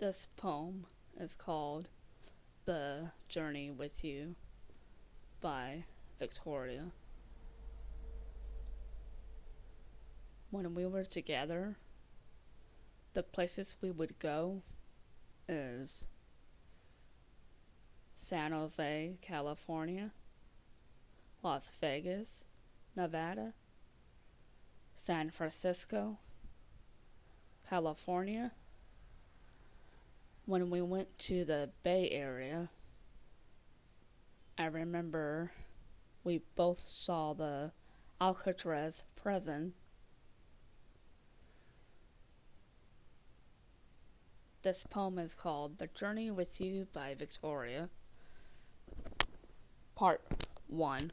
This poem is called The Journey with You by Victoria. When we were together, the places we would go is San Jose, California, Las Vegas, Nevada, San Francisco, California. When we went to the Bay Area, I remember we both saw the Alcatraz prison. This poem is called The Journey with You by Victoria. Part 1